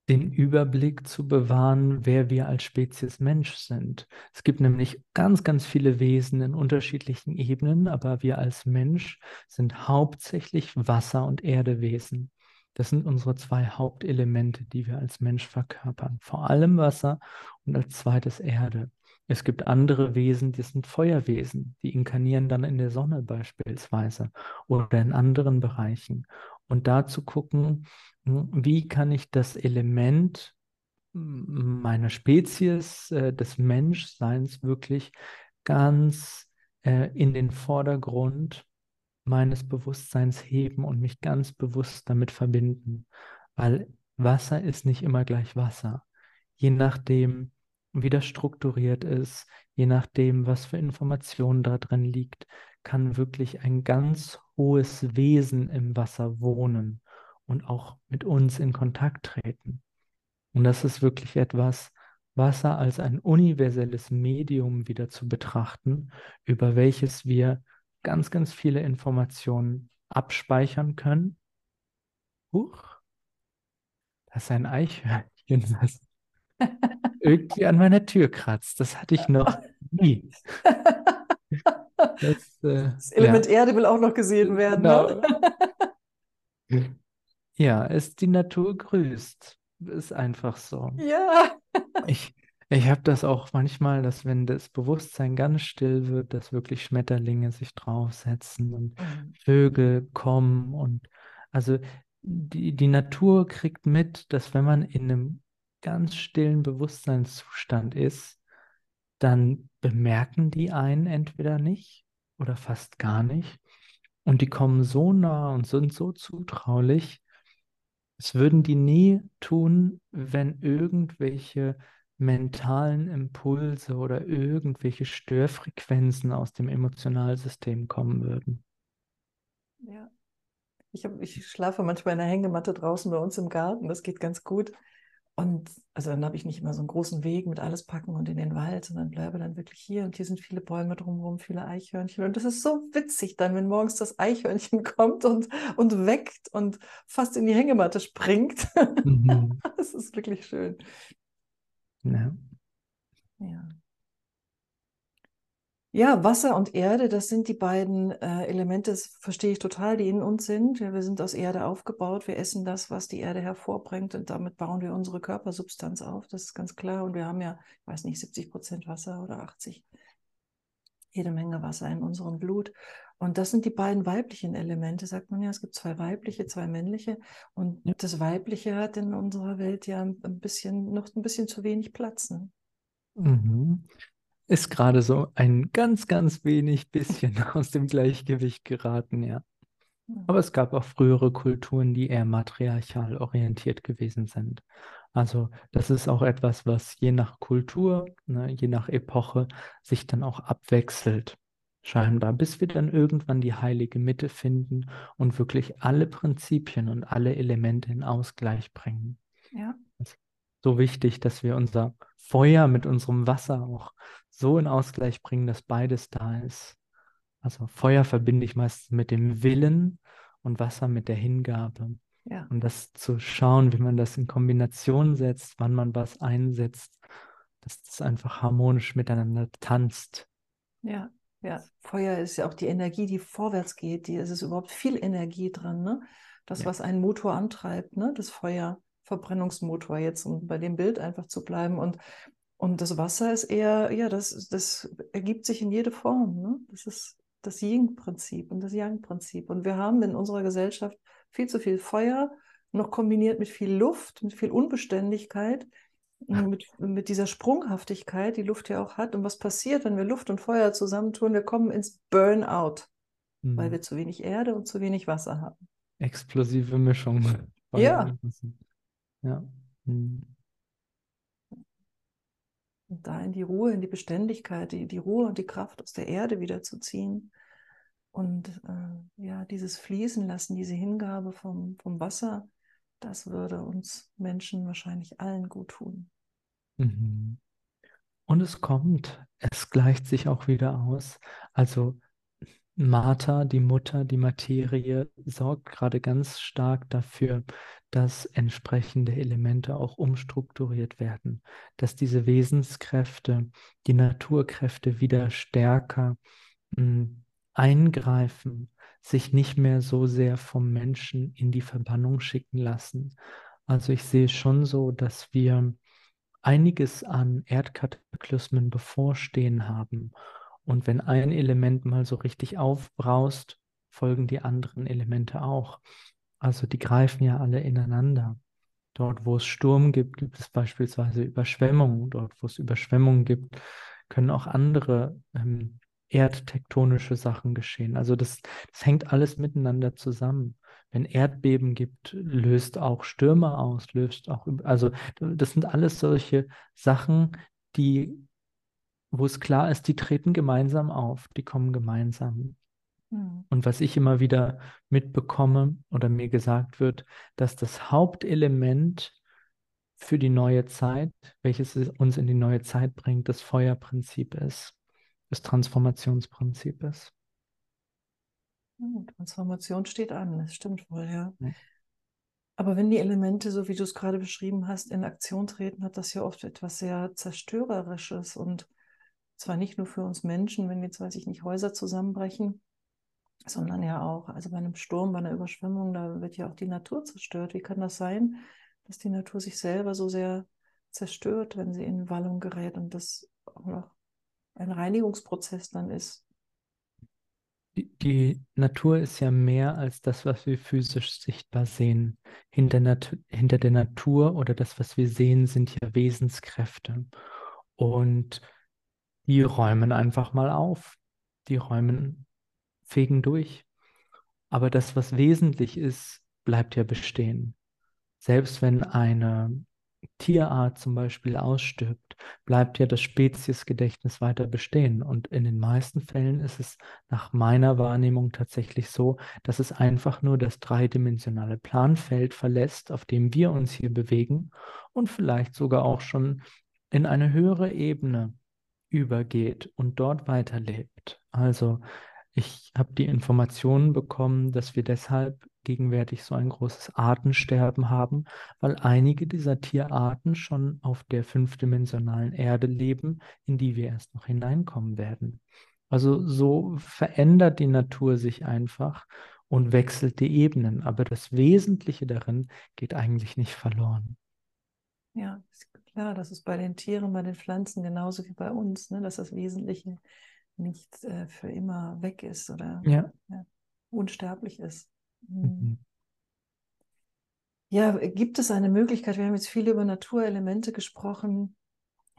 den Überblick zu bewahren, wer wir als Spezies Mensch sind. Es gibt nämlich ganz, ganz viele Wesen in unterschiedlichen Ebenen, aber wir als Mensch sind hauptsächlich Wasser- und Erdewesen. Das sind unsere zwei Hauptelemente, die wir als Mensch verkörpern. Vor allem Wasser und als zweites Erde. Es gibt andere Wesen, die sind Feuerwesen, die inkarnieren dann in der Sonne beispielsweise oder in anderen Bereichen. Und da zu gucken, hm, wie kann ich das Element meiner Spezies, äh, des Menschseins wirklich ganz äh, in den Vordergrund meines Bewusstseins heben und mich ganz bewusst damit verbinden, weil Wasser ist nicht immer gleich Wasser. Je nachdem, wie das strukturiert ist, je nachdem, was für Informationen da drin liegt, kann wirklich ein ganz hohes Wesen im Wasser wohnen und auch mit uns in Kontakt treten. Und das ist wirklich etwas, Wasser als ein universelles Medium wieder zu betrachten, über welches wir ganz, ganz viele Informationen abspeichern können. Huch, das ist ein Eichhörnchen, was irgendwie an meiner Tür kratzt. Das hatte ich noch nie. Das, äh, das Element ja. Erde will auch noch gesehen werden. Ne? Genau. Ne? Ja, es die Natur grüßt. Ist einfach so. Ja. Ich, ich habe das auch manchmal, dass wenn das Bewusstsein ganz still wird, dass wirklich Schmetterlinge sich draufsetzen und mhm. Vögel kommen und also die, die Natur kriegt mit, dass wenn man in einem ganz stillen Bewusstseinszustand ist, dann bemerken die einen entweder nicht oder fast gar nicht. Und die kommen so nah und sind so zutraulich, es würden die nie tun, wenn irgendwelche mentalen Impulse oder irgendwelche Störfrequenzen aus dem Emotionalsystem kommen würden. Ja. Ich, hab, ich schlafe manchmal in der Hängematte draußen bei uns im Garten, das geht ganz gut. Und also dann habe ich nicht immer so einen großen Weg mit alles packen und in den Wald, sondern bleibe dann wirklich hier. Und hier sind viele Bäume drumherum, viele Eichhörnchen. Und das ist so witzig dann, wenn morgens das Eichhörnchen kommt und, und weckt und fast in die Hängematte springt. Mhm. das ist wirklich schön. Ja. ja. Ja, Wasser und Erde, das sind die beiden äh, Elemente, das verstehe ich total, die in uns sind. Ja, wir sind aus Erde aufgebaut, wir essen das, was die Erde hervorbringt und damit bauen wir unsere Körpersubstanz auf, das ist ganz klar. Und wir haben ja, ich weiß nicht, 70 Prozent Wasser oder 80, jede Menge Wasser in unserem Blut. Und das sind die beiden weiblichen Elemente, sagt man ja. Es gibt zwei weibliche, zwei männliche. Und ja. das Weibliche hat in unserer Welt ja ein bisschen, noch ein bisschen zu wenig Platz. Ne? Mhm. Ist gerade so ein ganz, ganz wenig bisschen aus dem Gleichgewicht geraten, ja. Aber es gab auch frühere Kulturen, die eher matriarchal orientiert gewesen sind. Also das ist auch etwas, was je nach Kultur, ne, je nach Epoche sich dann auch abwechselt, scheinbar, bis wir dann irgendwann die heilige Mitte finden und wirklich alle Prinzipien und alle Elemente in Ausgleich bringen. Ja. So wichtig, dass wir unser Feuer mit unserem Wasser auch so in Ausgleich bringen, dass beides da ist. Also Feuer verbinde ich meistens mit dem Willen und Wasser mit der Hingabe. Ja. Und das zu schauen, wie man das in Kombination setzt, wann man was einsetzt, dass das einfach harmonisch miteinander tanzt. Ja, ja. Feuer ist ja auch die Energie, die vorwärts geht. Die, es ist überhaupt viel Energie dran, ne? Das, ja. was einen Motor antreibt, ne? Das Feuer, Verbrennungsmotor jetzt, um bei dem Bild einfach zu bleiben. Und und das Wasser ist eher, ja, das, das ergibt sich in jede Form. Ne? Das ist das Yin-Prinzip und das Yang-Prinzip. Und wir haben in unserer Gesellschaft viel zu viel Feuer, noch kombiniert mit viel Luft, mit viel Unbeständigkeit, mit, mit dieser Sprunghaftigkeit, die Luft ja auch hat. Und was passiert, wenn wir Luft und Feuer zusammentun? Wir kommen ins Burnout, mhm. weil wir zu wenig Erde und zu wenig Wasser haben. Explosive Mischung. Ja. Ja. Mhm. Und da in die Ruhe, in die Beständigkeit, die, die Ruhe und die Kraft aus der Erde wiederzuziehen. Und äh, ja, dieses Fließen lassen, diese Hingabe vom, vom Wasser, das würde uns Menschen wahrscheinlich allen gut tun. Mhm. Und es kommt, es gleicht sich auch wieder aus. Also Martha, die Mutter, die Materie, sorgt gerade ganz stark dafür, dass entsprechende Elemente auch umstrukturiert werden, dass diese Wesenskräfte, die Naturkräfte wieder stärker mh, hm, eingreifen, sich nicht mehr so sehr vom Menschen in die Verbannung schicken lassen. Also ich sehe schon so, dass wir einiges an Erdkataklysmen bevorstehen haben und wenn ein Element mal so richtig aufbraust, folgen die anderen Elemente auch. Also die greifen ja alle ineinander. Dort, wo es Sturm gibt, gibt es beispielsweise Überschwemmungen. Dort, wo es Überschwemmungen gibt, können auch andere ähm, erdtektonische Sachen geschehen. Also das, das hängt alles miteinander zusammen. Wenn Erdbeben gibt, löst auch Stürme aus, löst auch, also das sind alles solche Sachen, die wo es klar ist, die treten gemeinsam auf, die kommen gemeinsam. Mhm. Und was ich immer wieder mitbekomme oder mir gesagt wird, dass das Hauptelement für die neue Zeit, welches uns in die neue Zeit bringt, das Feuerprinzip ist, das Transformationsprinzip ist. Transformation steht an, das stimmt wohl, ja. ja. Aber wenn die Elemente, so wie du es gerade beschrieben hast, in Aktion treten, hat das ja oft etwas sehr Zerstörerisches und zwar nicht nur für uns Menschen, wenn jetzt, weiß ich nicht, Häuser zusammenbrechen, sondern ja auch, also bei einem Sturm, bei einer Überschwemmung, da wird ja auch die Natur zerstört. Wie kann das sein, dass die Natur sich selber so sehr zerstört, wenn sie in Wallung gerät und das auch noch ein Reinigungsprozess dann ist? Die, Natur ist ja mehr als das, was wir physisch sichtbar sehen. Hinter, Nat hinter der Natur oder das, was wir sehen, sind ja Wesenskräfte. Und die räumen einfach mal auf. Die räumen, fegen durch. Aber das, was wesentlich ist, bleibt ja bestehen. Selbst wenn eine Tierart zum Beispiel ausstirbt, bleibt ja das Speziesgedächtnis weiter bestehen. Und in den meisten Fällen ist es nach meiner Wahrnehmung tatsächlich so, dass es einfach nur das dreidimensionale Planfeld verlässt, auf dem wir uns hier bewegen und vielleicht sogar auch schon in eine höhere Ebene übergeht und dort weiterlebt. Also ich habe die Informationen bekommen, dass wir deshalb gegenwärtig so ein großes Artensterben haben, weil einige dieser Tierarten schon auf der fünfdimensionalen Erde leben, in die wir erst noch hineinkommen werden. Also so verändert die Natur sich einfach und wechselt die Ebenen, aber das Wesentliche darin geht eigentlich nicht verloren. Ja, klar, das ist bei den Tieren, bei den Pflanzen genauso wie bei uns, ne? dass das Wesentliche nicht äh, für immer weg ist oder Ja. ja, unsterblich ist. Mhm. Mhm. Ja, gibt es eine Möglichkeit, wir haben jetzt viel über Naturelemente gesprochen,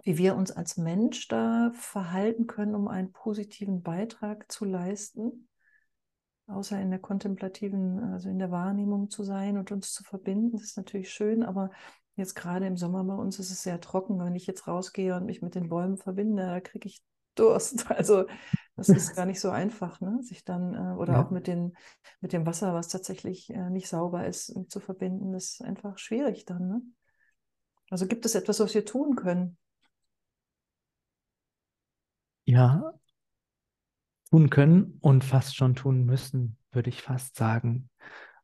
wie wir uns als Mensch da verhalten können, um einen positiven Beitrag zu leisten, außer in der kontemplativen, also in der Wahrnehmung zu sein und uns zu verbinden. Das ist natürlich schön, aber jetzt gerade im Sommer bei uns ist es sehr trocken. Wenn ich jetzt rausgehe und mich mit den Bäumen verbinde, da kriege ich Durst. Also das ist gar nicht so einfach, ne? sich dann, äh, oder Ja. auch mit, den, mit dem Wasser, was tatsächlich äh, nicht sauber ist, äh, zu verbinden, ist einfach schwierig dann. Ne? Also gibt es etwas, was wir tun können? Ja, tun können und fast schon tun müssen, würde ich fast sagen,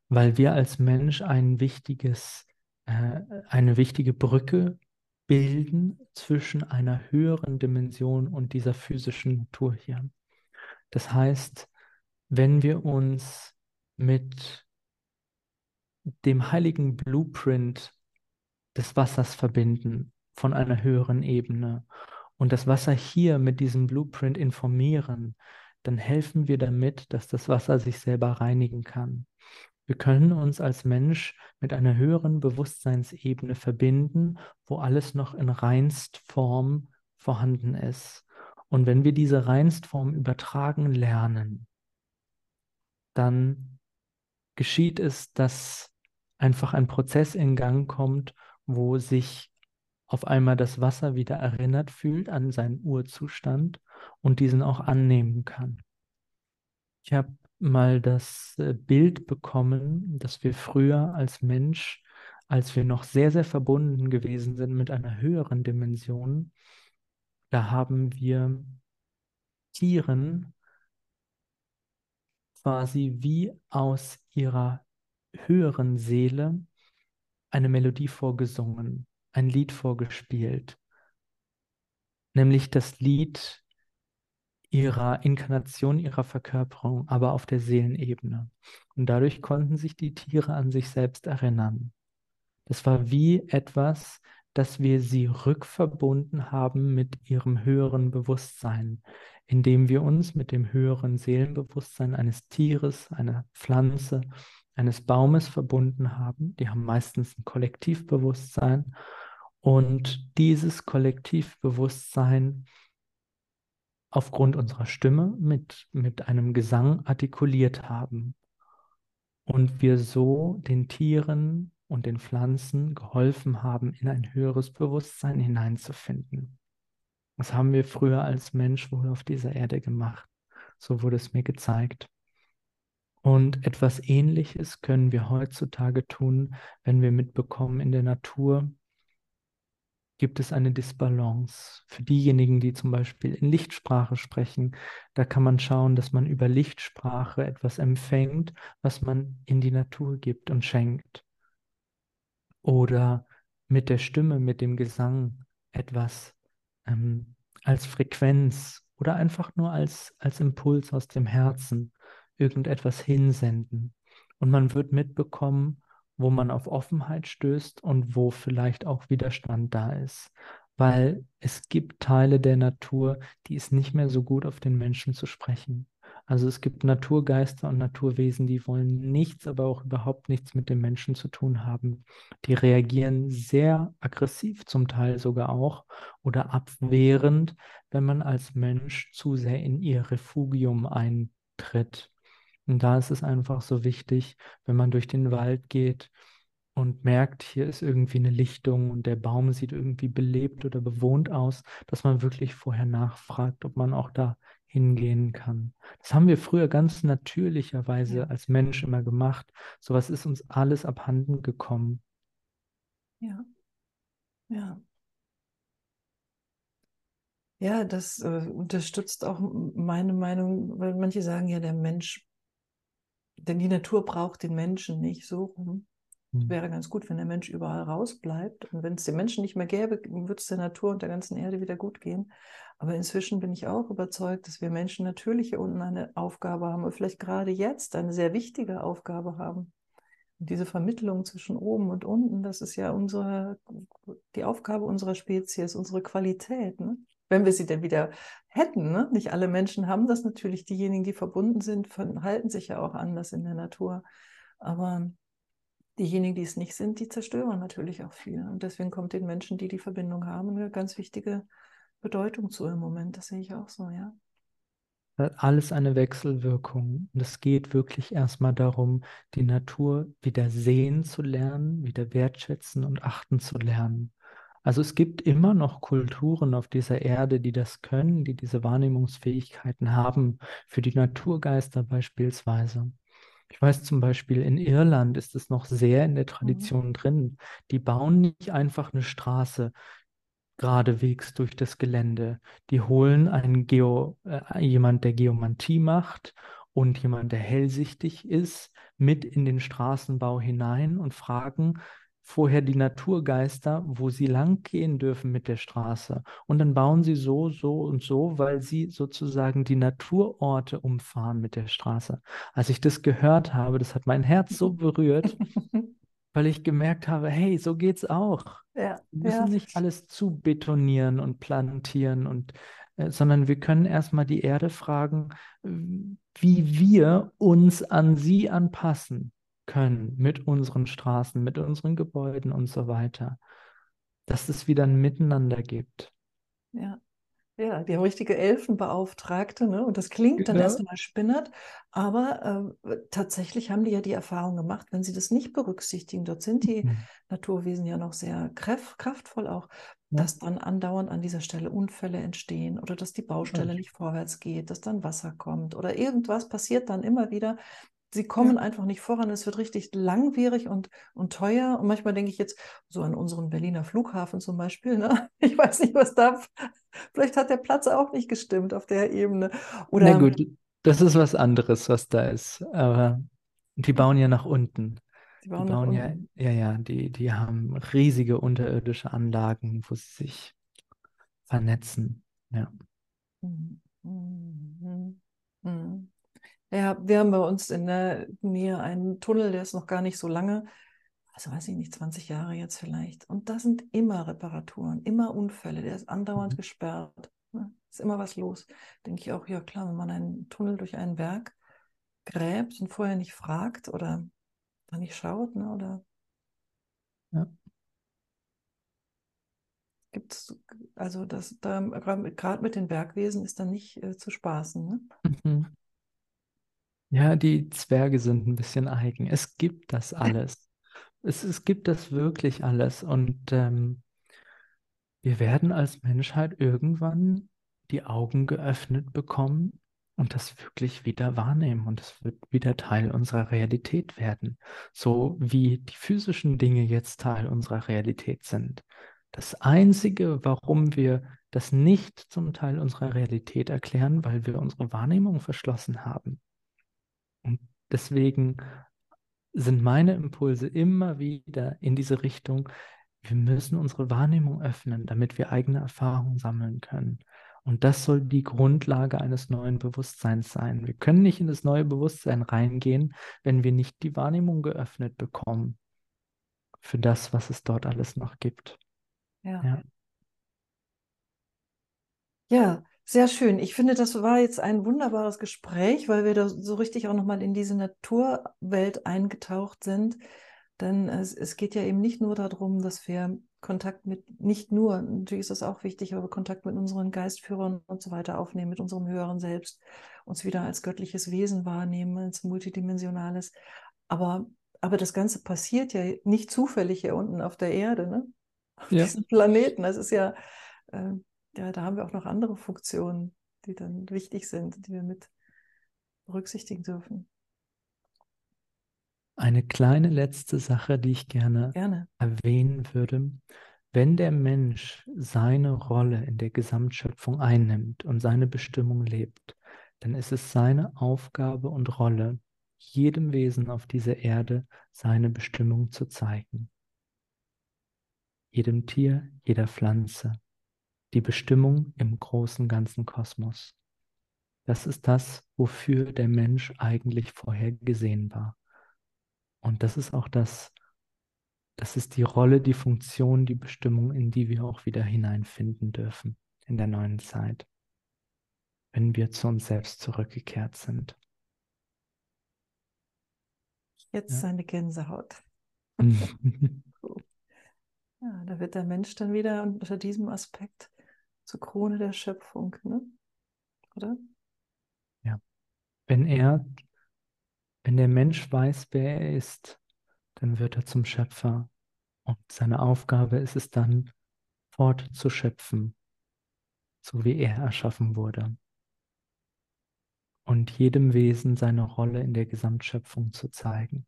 weil wir als Mensch ein wichtiges, äh, eine wichtige Brücke bilden zwischen einer höheren Dimension und dieser physischen Natur hier. Das heißt, wenn wir uns mit dem heiligen Blueprint des Wassers verbinden von einer höheren Ebene und das Wasser hier mit diesem Blueprint informieren, dann helfen wir damit, dass das Wasser sich selber reinigen kann. Wir können uns als Mensch mit einer höheren Bewusstseinsebene verbinden, wo alles noch in Reinstform vorhanden ist. Und wenn wir diese Reinstform übertragen lernen, dann geschieht es, dass einfach ein Prozess in Gang kommt, wo sich auf einmal das Wasser wieder erinnert fühlt an seinen Urzustand und diesen auch annehmen kann. Ich habe mal das äh, Bild bekommen, dass wir früher als Mensch, als wir noch sehr, sehr verbunden gewesen sind mit einer höheren Dimension, da haben wir Tieren quasi wie aus ihrer höheren Seele eine Melodie vorgesungen, ein Lied vorgespielt, nämlich das Lied ihrer Inkarnation, ihrer Verkörperung, aber auf der Seelenebene. Und dadurch konnten sich die Tiere an sich selbst erinnern. Das war wie etwas, dass wir sie rückverbunden haben mit ihrem höheren Bewusstsein, indem wir uns mit dem höheren Seelenbewusstsein eines Tieres, einer Pflanze, eines Baumes verbunden haben. Die haben meistens ein Kollektivbewusstsein. Und dieses Kollektivbewusstsein aufgrund unserer Stimme mit, mit einem Gesang artikuliert haben. Und wir so den Tieren und den Pflanzen geholfen haben, in ein höheres Bewusstsein hineinzufinden. Das haben wir früher als Mensch wohl auf dieser Erde gemacht. So wurde es mir gezeigt. Und etwas Ähnliches können wir heutzutage tun, wenn wir mitbekommen, in der Natur gibt es eine Disbalance. Für diejenigen, die zum Beispiel in Lichtsprache sprechen, da kann man schauen, dass man über Lichtsprache etwas empfängt, was man in die Natur gibt und schenkt. Oder mit der Stimme, mit dem Gesang etwas ähm, als Frequenz oder einfach nur als, als Impuls aus dem Herzen irgendetwas hinsenden. Und man wird mitbekommen, wo man auf Offenheit stößt und wo vielleicht auch Widerstand da ist. Weil es gibt Teile der Natur, die ist nicht mehr so gut auf den Menschen zu sprechen. Also es gibt Naturgeister und Naturwesen, die wollen nichts, aber auch überhaupt nichts mit dem Menschen zu tun haben. Die reagieren sehr aggressiv zum Teil sogar auch oder abwehrend, wenn man als Mensch zu sehr in ihr Refugium eintritt. Und da ist es einfach so wichtig, wenn man durch den Wald geht und merkt, hier ist irgendwie eine Lichtung und der Baum sieht irgendwie belebt oder bewohnt aus, dass man wirklich vorher nachfragt, ob man auch da hingehen kann. Das haben wir früher ganz natürlicherweise Ja. als Mensch immer gemacht. Sowas ist uns alles abhanden gekommen. Ja. Ja. Ja, das äh, unterstützt auch meine Meinung, weil manche sagen ja, der Mensch, denn die Natur braucht den Menschen nicht so rum. Hm. Wäre ganz gut, wenn der Mensch überall rausbleibt. Und wenn es den Menschen nicht mehr gäbe, würde es der Natur und der ganzen Erde wieder gut gehen. Aber inzwischen bin ich auch überzeugt, dass wir Menschen natürlich hier unten eine Aufgabe haben und vielleicht gerade jetzt eine sehr wichtige Aufgabe haben. Und diese Vermittlung zwischen oben und unten, das ist ja unsere, die Aufgabe unserer Spezies, unsere Qualität. Ne? Wenn wir sie denn wieder hätten. Ne? Nicht alle Menschen haben das natürlich. Diejenigen, die verbunden sind, verhalten sich ja auch anders in der Natur. Aber diejenigen, die es nicht sind, die zerstören natürlich auch viel. Und deswegen kommt den Menschen, die die Verbindung haben, eine ganz wichtige Bedeutung zu im Moment. Das sehe ich auch so, ja. Alles eine Wechselwirkung. Und es geht wirklich erstmal darum, die Natur wieder sehen zu lernen, wieder wertschätzen und achten zu lernen. Also es gibt immer noch Kulturen auf dieser Erde, die das können, die diese Wahrnehmungsfähigkeiten haben, für die Naturgeister beispielsweise. Ich weiß zum Beispiel, in Irland ist es noch sehr in der mhm. Tradition mhm. drin. Die bauen nicht einfach eine Straße geradewegs durch das Gelände. Die holen einen Geo, äh, jemand, der Geomantie macht und jemand, der hellsichtig ist, mit in den Straßenbau hinein und fragen, vorher die Naturgeister, wo sie lang gehen dürfen mit der Straße. Und dann bauen sie so, so und so, weil sie sozusagen die Naturorte umfahren mit der Straße. Als ich das gehört habe, das hat mein Herz so berührt, weil ich gemerkt habe, hey, so geht's auch. Ja, wir müssen ja. nicht alles zu betonieren und plantieren und äh, sondern wir können erstmal die Erde fragen, wie wir uns an sie anpassen können mit unseren Straßen, mit unseren Gebäuden und so weiter. Dass es wieder ein Miteinander gibt. Ja. Ja, die haben richtige Elfenbeauftragte, ne? Und das klingt dann ja. erstmal spinnert, aber äh, tatsächlich haben die ja die Erfahrung gemacht, wenn sie das nicht berücksichtigen, dort sind die mhm. Naturwesen ja noch sehr kraft, kraftvoll auch, ja. dass dann andauernd an dieser Stelle Unfälle entstehen oder dass die Baustelle ja. nicht vorwärts geht, dass dann Wasser kommt oder irgendwas passiert dann immer wieder, sie kommen ja. einfach nicht voran. Es wird richtig langwierig und, und teuer. Und manchmal denke ich jetzt so an unseren Berliner Flughafen zum Beispiel. Ne? Ich weiß nicht, was da. Vielleicht hat der Platz auch nicht gestimmt auf der Ebene. Oder, Na gut, das ist was anderes, was da ist. Aber die bauen ja nach unten. Die bauen, die bauen ja, unten. ja, ja, die, die haben riesige unterirdische Anlagen, wo sie sich vernetzen. Ja. Mhm. Mhm. Mhm. Ja, wir haben bei uns in der Nähe einen Tunnel, der ist noch gar nicht so lange, also weiß ich nicht, 20 Jahre jetzt vielleicht. Und da sind immer Reparaturen, immer Unfälle, der ist andauernd mhm. gesperrt. Ne? Ist immer was los. Denke ich auch, ja klar, wenn man einen Tunnel durch einen Berg gräbt und vorher nicht fragt oder da nicht schaut, ne, oder ja. gibt es, also das da gerade mit den Bergwesen ist da nicht äh, zu spaßen. Ne? Mhm. Ja, die Zwerge sind ein bisschen eigen. Es gibt das alles. Es, es gibt das wirklich alles. Und ähm, wir werden als Menschheit irgendwann die Augen geöffnet bekommen und das wirklich wieder wahrnehmen. Und es wird wieder Teil unserer Realität werden. So wie die physischen Dinge jetzt Teil unserer Realität sind. Das Einzige, warum wir das nicht zum Teil unserer Realität erklären, weil wir unsere Wahrnehmung verschlossen haben. Und deswegen sind meine Impulse immer wieder in diese Richtung, wir müssen unsere Wahrnehmung öffnen, damit wir eigene Erfahrungen sammeln können. Und das soll die Grundlage eines neuen Bewusstseins sein. Wir können nicht in das neue Bewusstsein reingehen, wenn wir nicht die Wahrnehmung geöffnet bekommen für das, was es dort alles noch gibt. Ja. Ja, ja sehr schön. Ich finde, das war jetzt ein wunderbares Gespräch, weil wir da so richtig auch nochmal in diese Naturwelt eingetaucht sind. Denn es, es geht ja eben nicht nur darum, dass wir Kontakt mit, nicht nur, natürlich ist das auch wichtig, aber Kontakt mit unseren Geistführern und so weiter aufnehmen, mit unserem höheren Selbst, uns wieder als göttliches Wesen wahrnehmen, als multidimensionales. Aber, aber das Ganze passiert ja nicht zufällig hier unten auf der Erde, ne? auf ja. diesem Planeten. Das ist ja, äh, ja, da haben wir auch noch andere Funktionen, die dann wichtig sind, die wir mit berücksichtigen dürfen. Eine kleine letzte Sache, die ich gerne, gerne, erwähnen würde. Wenn der Mensch seine Rolle in der Gesamtschöpfung einnimmt und seine Bestimmung lebt, dann ist es seine Aufgabe und Rolle, jedem Wesen auf dieser Erde seine Bestimmung zu zeigen. Jedem Tier, jeder Pflanze, die Bestimmung im großen ganzen Kosmos. Das ist das, wofür der Mensch eigentlich vorher gesehen war. Und das ist auch das, das ist die Rolle, die Funktion, die Bestimmung, in die wir auch wieder hineinfinden dürfen. in der neuen Zeit, wenn wir zu uns selbst zurückgekehrt sind. Jetzt ja. seine Gänsehaut. ja, da wird der Mensch dann wieder unter diesem Aspekt zur Krone der Schöpfung, ne? oder? Ja. Wenn er, wenn der Mensch weiß, wer er ist, dann wird er zum Schöpfer. Und seine Aufgabe ist es dann, fortzuschöpfen, so wie er erschaffen wurde. Und jedem Wesen seine Rolle in der Gesamtschöpfung zu zeigen.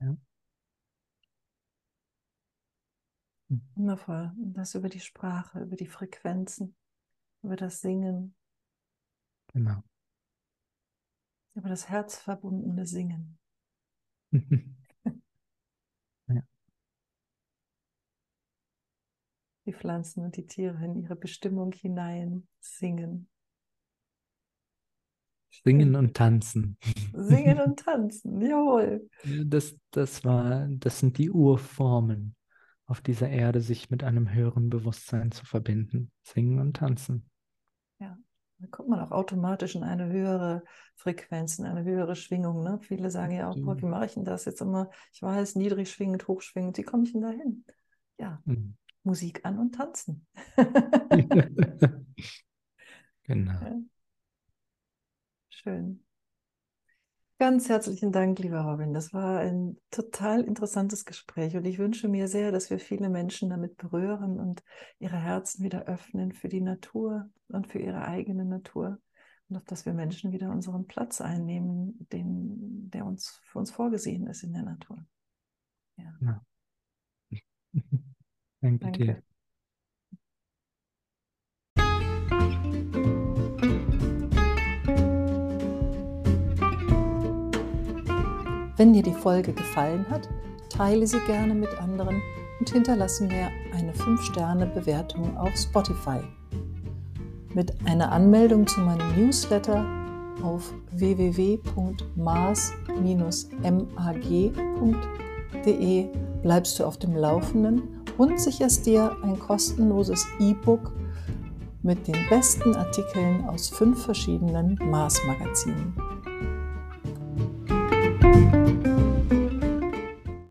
Ja. Wundervoll. Und das über die Sprache, über die Frequenzen, über das Singen. Genau. Über das herzverbundene Singen. ja. Die Pflanzen und die Tiere in ihre Bestimmung hinein singen. Singen und tanzen. Singen und tanzen, jawohl. Das, das, war, das sind die Urformen auf dieser Erde, sich mit einem höheren Bewusstsein zu verbinden. Singen und tanzen. Ja, da kommt man auch automatisch in eine höhere Frequenz, in eine höhere Schwingung. Ne? Viele sagen ja auch, boah, wie mache ich denn das jetzt immer? Ich weiß, niedrig schwingend, hoch schwingend, wie komme ich denn da hin? Ja, mhm. Musik an und tanzen. genau. Ja. Schön. Ganz herzlichen Dank, lieber Robin. Das war ein total interessantes Gespräch und ich wünsche mir sehr, dass wir viele Menschen damit berühren und ihre Herzen wieder öffnen für die Natur und für ihre eigene Natur und auch, dass wir Menschen wieder unseren Platz einnehmen, den, der uns für uns vorgesehen ist in der Natur. Ja. ja. Danke, Danke dir. Wenn dir die Folge gefallen hat, teile sie gerne mit anderen und hinterlasse mir eine 5-Sterne-Bewertung auf Spotify. Mit einer Anmeldung zu meinem Newsletter auf www.mars-mag.de bleibst du auf dem Laufenden und sicherst dir ein kostenloses E-Book mit den besten Artikeln aus fünf verschiedenen Mars-Magazinen.